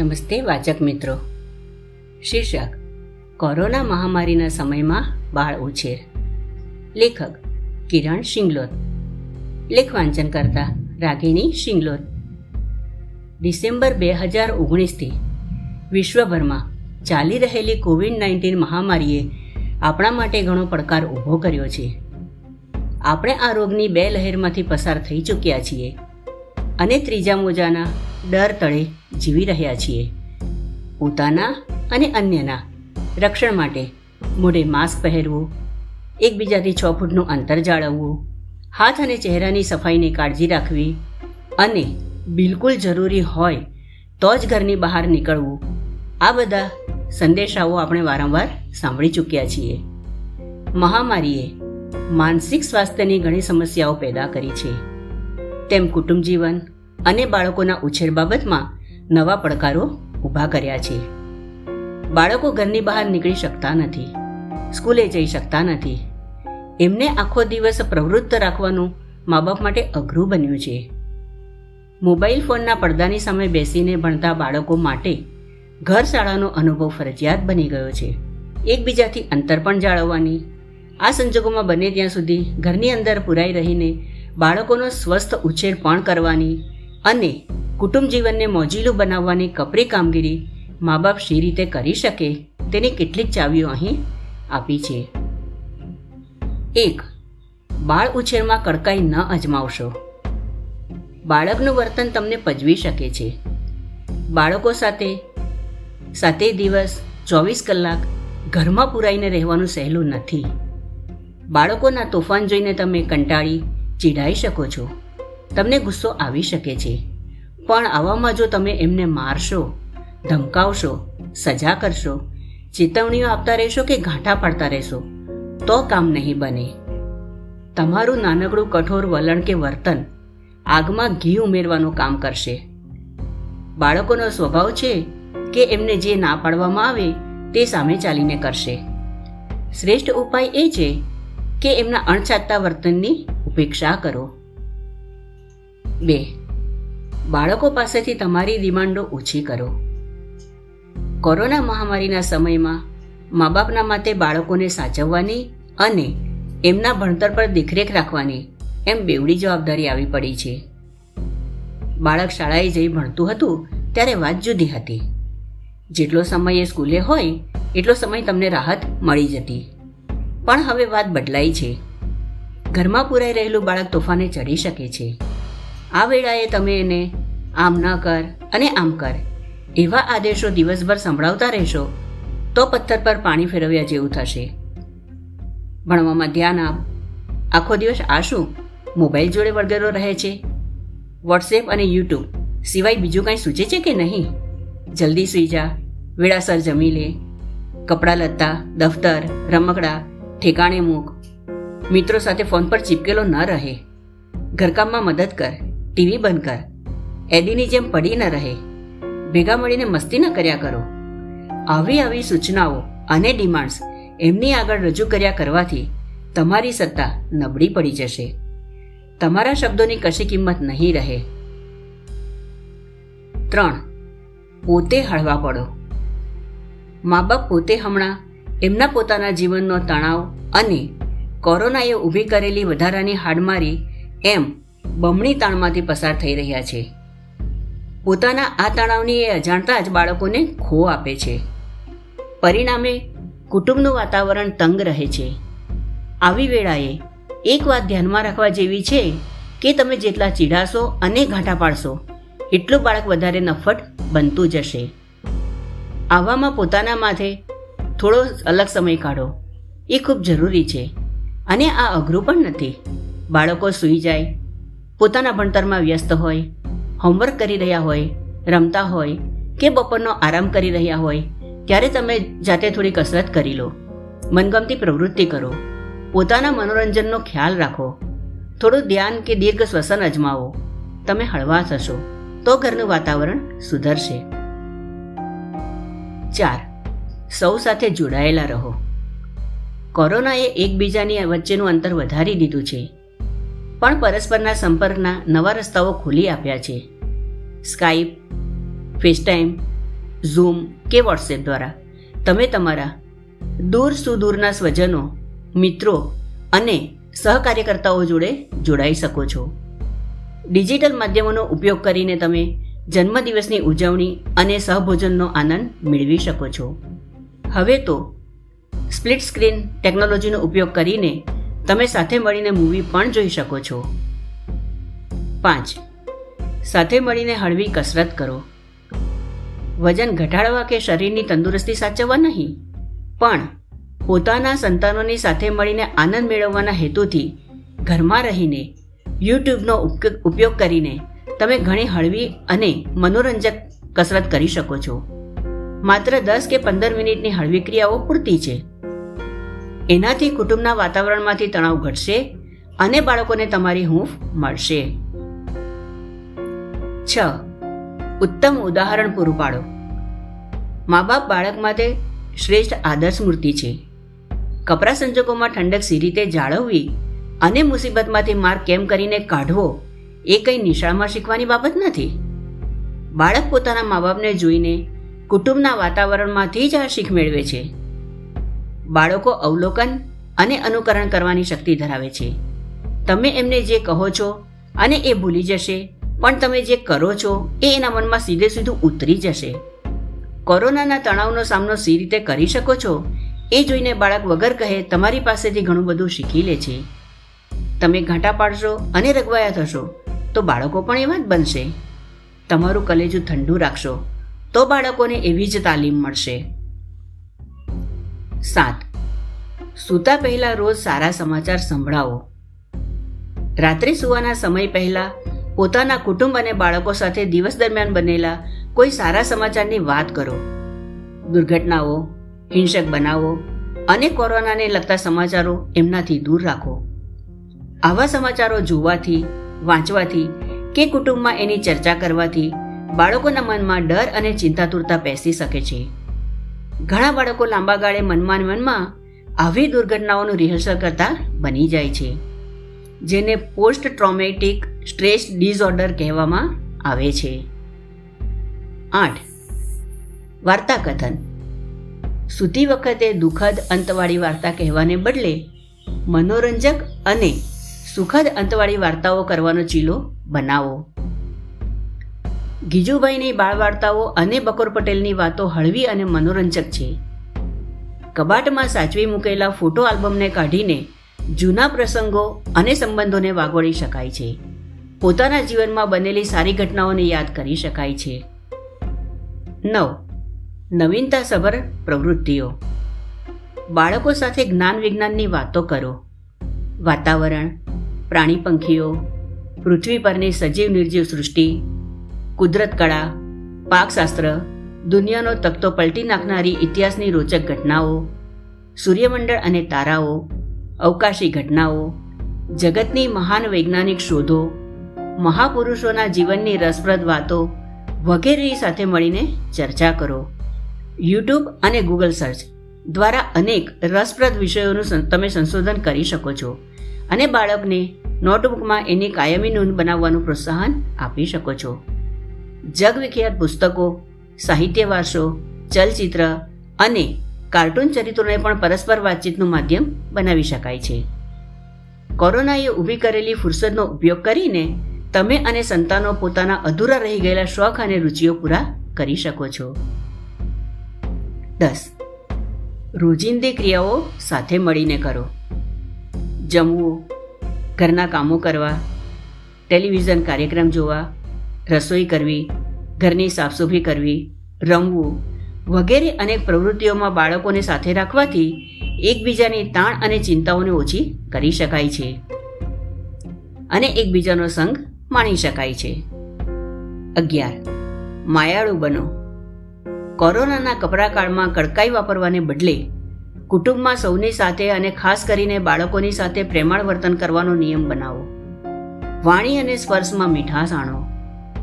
નમસ્તે વાચક મિત્રો. શીર્ષક, કોરોના મહામારીના સમયમાં બાળ ઉછેર. લેખક, કિરણ શિંગલોત. લેખ વાંચન કરતા રાગિણી શિંગલોત. ડિસેમ્બર બે હજાર ઓગણીસથી વિશ્વભરમાં ચાલી રહેલી કોવિડ નાઇન્ટીન મહામારીએ આપણા માટે ઘણો પડકાર ઊભો કર્યો છે. આપણે આ રોગની બે લહેરમાંથી પસાર થઈ ચૂક્યા છીએ. અને ત્રીજા મોજાના ડર તળે જીવી રહ્યા છીએ. પોતાના અને અન્યના રક્ષણ માટે મોઢે માસ્ક પહેરવું, એકબીજાથી છ ફૂટનું અંતર જાળવવું, હાથ અને ચહેરાની સફાઈની કાળજી રાખવી અને બિલકુલ જરૂરી હોય તો જ ઘરની બહાર નીકળવું. આ બધા સંદેશાઓ આપણે વારંવાર સાંભળી ચૂક્યા છીએ. મહામારીએ માનસિક સ્વાસ્થ્યની ઘણી સમસ્યાઓ પેદા કરી છે. તેમ કુટુંબ જીવન અને બાળકોના ઉછેર બાબતમાં નવા પડકારો ઊભા કર્યા છે. બાળકો ઘરની બહાર નીકળી શકતા નથી, સ્કૂલે જઈ શકતા નથી. એમને આખો દિવસ પ્રવૃત્ત રાખવાનું મા બાપ માટે અઘરું બન્યું છે. મોબાઈલ ફોનના પડદાની સામે બેસીને ભણતા બાળકો માટે ઘર શાળાનો અનુભવ ફરજિયાત બની ગયો છે. એકબીજાથી અંતર પણ જાળવવાની. આ સંજોગોમાં બને ત્યાં સુધી ઘરની અંદર પુરાઈ રહીને બાળકોનો સ્વસ્થ ઉછેર પણ કરવાની અને કુટુંબ જીવનને મોજીલું બનાવવાની કપરી કામગીરી મા બાપ શી રીતે કરી શકે તેની કેટલીક ચાવીઓ અહીં આપી છે. એક, બાળ ઉછેરમાં કડકાઈ ન અજમાવશો. બાળકનું વર્તન તમને પજવી શકે છે. બાળકો સાથે સાતે દિવસ, ચોવીસ કલાક ઘરમાં પુરાઈને રહેવાનું સહેલું નથી. બાળકોના તોફાન જોઈને તમે કંટાળી ચીડાઈ શકો છો. તમને ગુસ્સો આવી શકે છે. પણ આવામાં જો તમે એમને મારશો, ધમકાવશો, સજા કરશો, ચેતવણીઓ આપતા રહેશો કે ઘાંટા પાડતા રહેશો, તો કામ નહીં બને. તમારું નાનકડું કઠોર વલણ કે વર્તન આગમાં ઘી ઉમેરવાનું કામ કરશે. બાળકોનો સ્વભાવ છે કે એમને જે ના પાડવામાં આવે તે સામે ચાલીને કરશે. શ્રેષ્ઠ ઉપાય એ છે કે એમના અણછાતા વર્તનની ઉપેક્ષા કરો. બે, બાળકો પાસેથી તમારી ડિમાન્ડો ઓછી કરો. કોરોના મહામારીના સમયમાં મા બાપના માટે બાળકોને સાચવવાની અને એમના ભણતર પર દેખરેખ રાખવાની એમ બેવડી જવાબદારી આવી પડી છે. બાળક શાળાએ જઈ ભણતું હતું ત્યારે વાત જુદી હતી. જેટલો સમય એ સ્કૂલે હોય, એટલો સમય તમને રાહત મળી જતી. પણ હવે વાત બદલાઈ છે. ઘરમાં પુરાઈ રહેલું બાળક તોફાને ચડી શકે છે. આ વેળાએ તમે એને આમ ન કર અને આમ કર, એવા આદેશો દિવસભર સંભળાવતા રહેશો, તો પથ્થર પર પાણી ફેરવ્યા જેવું થશે. ભણવામાં ધ્યાન આપ. આખો દિવસ આ શું? મોબાઈલ જોડે વળગેલો રહે છે? વોટ્સએપ અને યુટ્યુબ સિવાય બીજું કાંઈ સૂચે છે કે નહીં? જલ્દી સૂઈ જા, વેળાસર જમી લે. કપડાં લત્તા, દફતર, રમકડા, ઠેકાણે મૂક. મિત્રો સાથે ફોન પર ચીપકેલો ન રહે. ઘરકામમાં મદદ કર, ટીવી બંધ કર એડીની જેમ પડી ન રહે. ભેગા મળીને મસ્તી ન કર્યા કરો. આવી આવી સૂચનાઓ અને ડિમાન્ડ્સ એમની આગળ રજૂ કર્યા કરવાથી તમારી સત્તા નબળી પડી જશે. તમારા શબ્દોની કશી કિંમત નહીં રહે. ત્રણ, પોતે હળવા પડો. મા બાપ પોતે હમણાં એમના પોતાના જીવનનો તણાવ અને કોરોનાએ ઊભી કરેલી વધારાની હાડમારી એમ બમણી તાણમાંથી પસાર થઈ રહ્યા છે. પોતાના આ તણાવની એ અજાણતા જ બાળકોને ખો આપે છે. પરિણામે કુટુંબનું વાતાવરણ તંગ રહે છે. આવી વેળાએ એક વાત ધ્યાનમાં રાખવા જેવી છે કે તમે જેટલા ચીડાશો અને ઘાટા પાડશો, એટલું બાળક વધારે નફટ બનતું જશે. આવામાં પોતાના માથે થોડો અલગ સમય કાઢો. એ ખૂબ જરૂરી છે. અને આ અઘરું પણ નથી. બાળકો સૂઈ જાય, પોતાના ભણતરમાં વ્યસ્ત હોય હોમવર્ક કરી રહ્યા હોય, રમતા હોય કે બપોરનો આરામ કરી રહ્યા હોય, ત્યારે તમે જાતે થોડી કસરત કરી લો. મનગમતી પ્રવૃત્તિ કરો. પોતાના મનોરંજનનો ખ્યાલ રાખો. થોડું ધ્યાન કે દીર્ઘ શ્વસન અજમાવો. તમે હળવા થશો તો ઘરનું વાતાવરણ સુધરશે. ચાર. સૌ સાથે જોડાયેલા રહો. કોરોનાએ એકબીજાની વચ્ચેનું અંતર વધારી દીધું છે. પણ પરસ્પરના સંપર્કના નવા રસ્તાઓ ખોલી આપ્યા છે. સ્કાઇપ ફેસટાઈમ ઝૂમ કે વોટ્સએપ દ્વારા. તમે તમારા દૂર સુદૂરના સ્વજનો, મિત્રો અને સહકાર્યકર્તાઓ જોડે જોડાઈ શકો છો. ડિજિટલ માધ્યમોનો ઉપયોગ કરીને તમે જન્મદિવસની ઉજવણી અને સહભોજનનો આનંદ મેળવી શકો છો. હવે તો સ્પ્લિટ સ્ક્રીન ટેકનોલોજીનો ઉપયોગ કરીને તમે સાથે મળીને મૂવી પણ જોઈ શકો છો. પાંચ. સાથે મળીને હળવી કસરત કરો. વજન ઘટાડવા કે શરીરની તંદુરસ્તી સાચવવા નહીં. પણ પોતાના સંતાનોની સાથે મળીને આનંદ મેળવવાના હેતુથી ઘરમાં રહીને યુટ્યુબનો ઉપયોગ કરીને તમે ઘણી હળવી અને મનોરંજક કસરત કરી શકો છો. માત્ર દસ કે પંદર મિનિટની હળવી ક્રિયાઓ પૂરતી છે. એનાથી કુટુંબના વાતાવરણમાંથી તણાવ ઘટશે અને બાળકોને તમારી હૂંફ મળશે. છ. ઉત્તમ ઉદાહરણ પૂરું પાડો. મા બાપ બાળક માટે શ્રેષ્ઠ આદર્શ મૂર્તિ છે. કપરા સંજોગોમાં ઠંડક સી રીતે જાળવવી અને મુસીબતમાંથી માર્ગ કેમ કરીને કાઢવો એ કંઈ નિશાળમાં શીખવાની બાબત નથી. બાળક પોતાના મા બાપને જોઈને કુટુંબના વાતાવરણમાંથી જ આ શીખ મેળવે છે. બાળકો અવલોકન અને અનુકરણ કરવાની શક્તિ ધરાવે છે. તમે એમને જે કહો છો અને એ ભૂલી જશે, પણ તમે જે કરો છો એ એના મનમાં સીધે સીધું ઉતરી જશે. કોરોનાના તણાવનો સામનો સી રીતે કરી શકો છો એ જોઈને બાળક વગર કહે તમારી પાસેથી ઘણું બધું શીખી લે છે. તમે ઘાંટા પાડશો અને રગવાયા થશો તો બાળકો પણ એવા જ બનશે. તમારું કલેજું ઠંડુ રાખશો. તો બાળકોને એવી જ તાલીમ મળશે. સાત. સૂતા પહેલા રોજ સારા સમાચાર સંભળાવો. રાત્રે સુવાના સમય પહેલા પોતાના કુટુંબ અને બાળકો સાથે દિવસ દરમિયાન બનેલા કોઈ સારા સમાચારની વાત કરો. દુર્ઘટનાઓ, હિંસક બનાવો અને કોરોનાને લગતા સમાચારો એમનાથી દૂર રાખો. આવા સમાચારો જોવાથી, વાંચવાથી કે કુટુંબમાં એની ચર્ચા કરવાથી બાળકોના મનમાં ડર અને ચિંતાતુરતા બેસી શકે છે. ઘણા બાળકો લાંબા ગાળે મનમાં મનમાં આવી દુર્ઘટનાઓનું રિહર્સલ કરતા બની જાય છે, જેને પોસ્ટ ટ્રોમેટિક સ્ટ્રેસ ડિસઓર્ડર કહેવામાં આવે છે. આઠ વાર્તા કથન સૂતી વખતે દુઃખદ અંતવાળી વાર્તા કહેવાને બદલે મનોરંજક અને સુખદ અંતવાળી વાર્તાઓ કરવાનો ચીલો બનાવો. ગીજુભાઈની બાળ વાર્તાઓ અને બકોર પટેલની વાતો હળવી અને મનોરંજક છે. કબાટમાં સાચવી મૂકેલા ફોટો આલ્બમને કાઢીને જૂના પ્રસંગો અને સંબંધોને વાગોળી શકાય છે. પોતાના જીવનમાં બનેલી સારી ઘટનાઓને યાદ કરી શકાય છે. નવ. નવીનતાસભર પ્રવૃત્તિઓ. બાળકો સાથે જ્ઞાન વિજ્ઞાનની વાતો કરો. વાતાવરણ, પ્રાણી પંખીઓ, પૃથ્વી પરની સજીવ નિર્જીવ સૃષ્ટિ કુદરત કળા, પાકશાસ્ત્ર, દુનિયાનો તખતો પલટી નાખનારી ઇતિહાસની રોચક ઘટનાઓ, સૂર્યમંડળ અને તારાઓ, અવકાશી ઘટનાઓ, જગતની મહાન વૈજ્ઞાનિક શોધો, મહાપુરુષોના જીવનની રસપ્રદ વાતો વગેરે સાથે મળીને ચર્ચા કરો. યુટ્યુબ અને ગૂગલ સર્ચ દ્વારા અનેક રસપ્રદ વિષયોનું તમે સંશોધન કરી શકો છો અને બાળકને નોટબુકમાં એની કાયમી નોંધ બનાવવાનું પ્રોત્સાહન આપી શકો છો. જગવિખ્યાત પુસ્તકો, સાહિત્ય વારસો, ચલચિત્ર અને કાર્ટૂન ચરિત્રોને પણ પરસ્પર વાતચીતનું માધ્યમ બનાવી શકાય છે. કોરોનાએ ઊભી કરેલી ફુરસદનો ઉપયોગ કરીને તમે અને સંતાનો પોતાના અધૂરા રહી ગયેલા શોખ અને રુચિઓ પૂરા કરી શકો છો. દસ. રોજિંદી ક્રિયાઓ સાથે મળીને કરો. જમવું, ઘરના કામો કરવા, ટેલિવિઝન કાર્યક્રમ જોવા રસોઈ કરવી, ઘરની સાફસૂફી કરવી, રમવું વગેરે અનેક પ્રવૃત્તિઓમાં બાળકોને સાથે રાખવાથી એકબીજાની તાણ અને ચિંતાઓને ઓછી કરી શકાય છે અને એકબીજાનો સંગ માણી શકાય છે. અગિયાર, માયાળુ બનો. કોરોનાના કપરા કાળમાં કડકાઈ વાપરવાને બદલે કુટુંબમાં સૌની સાથે અને ખાસ કરીને બાળકોની સાથે પ્રેમાળ વર્તન કરવાનો નિયમ બનાવો. વાણી અને સ્પર્શમાં મીઠાશ આણો.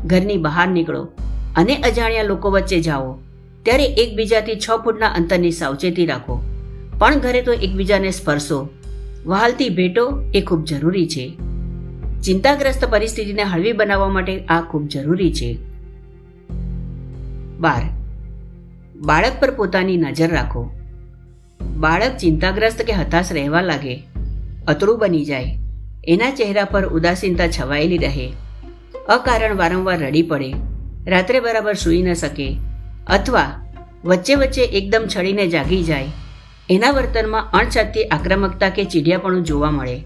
ઘરની બહાર નીકળો અને અજાણ્યા લોકો વચ્ચે જાઓ. ત્યારે એકબીજાથી છ ફૂટના અંતરની સાવચેતી રાખો. પણ ઘરે તો એકબીજાને સ્પર્શો. વહાલતી ભેટો એ ખૂબ જરૂરી છે. ચિંતાગ્રસ્ત પરિસ્થિતિને હળવી બનાવવા માટે આ ખૂબ જરૂરી છે. બાર. બાળક પર પોતાની નજર રાખો. બાળક ચિંતાગ્રસ્ત કે હતાશ રહેવા લાગે. અતરું બની જાય. એના ચહેરા પર ઉદાસીનતા છવાયેલી રહે. અકારણ વારંવાર રડી પડે. રાત્રે બરાબર સૂઈ ન શકે. અથવા વચ્ચે વચ્ચે એકદમ છડીને જાગી જાય. એના વર્તનમાં અણછાતી આક્રમકતા કે ચીડિયાપણું જોવા મળે.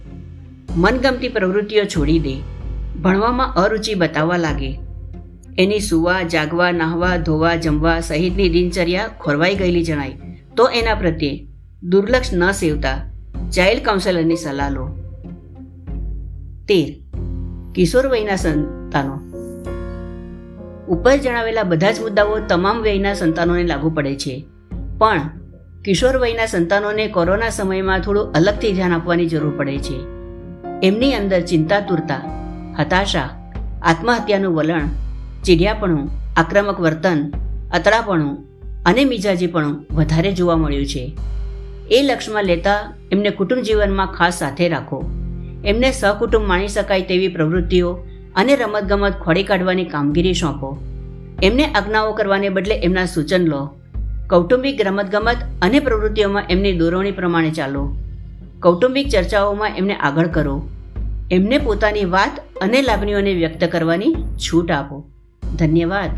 મનગમતી પ્રવૃત્તિઓ છોડી દે. ભણવામાં અરુચિ બતાવવા લાગે. એની સુવા, જાગવા, નાહવા, ધોવા, જમવા સહિતની દિનચર્યા ખોરવાઈ ગયેલી જણાય. તો એના પ્રત્યે દુર્લક્ષ ન સેવતા ચાઇલ્ડ કાઉન્સેલરની સલાહ લો. તેર. કિશોર વયના સંતાનો. ઉપર જણાવેલા બધા જ મુદ્દાઓ તમામ વયના સંતાનોને લાગુ પડે છે. પણ કિશોર વયના સંતાનોને કોરોના સમયમાં થોડું અલગથી ધ્યાન આપવાની જરૂર પડે છે. એમની અંદર ચિંતાતુરતા, હતાશા, આત્મહત્યાનું વલણ, ચીડિયાપણું, આક્રમક વર્તન અતડાપણું અને મિજાજીપણું વધારે જોવા મળ્યું છે. એ લક્ષમાં લેતા એમને કુટુંબ જીવનમાં ખાસ સાથે રાખો. એમને સહકુટુંબ માણી શકાય તેવી પ્રવૃત્તિઓ અને રમતગમત ખોડી કાઢવાની કામગીરી સોંપો. એમને આજ્ઞાઓ કરવાને બદલે એમના સૂચન લો. કૌટુંબિક રમતગમત અને પ્રવૃત્તિઓમાં એમની દોરવણી પ્રમાણે ચાલો. કૌટુંબિક ચર્ચાઓમાં એમને આગળ કરો. એમને પોતાની વાત અને લાગણીઓને વ્યક્ત કરવાની છૂટ આપો. ધન્યવાદ.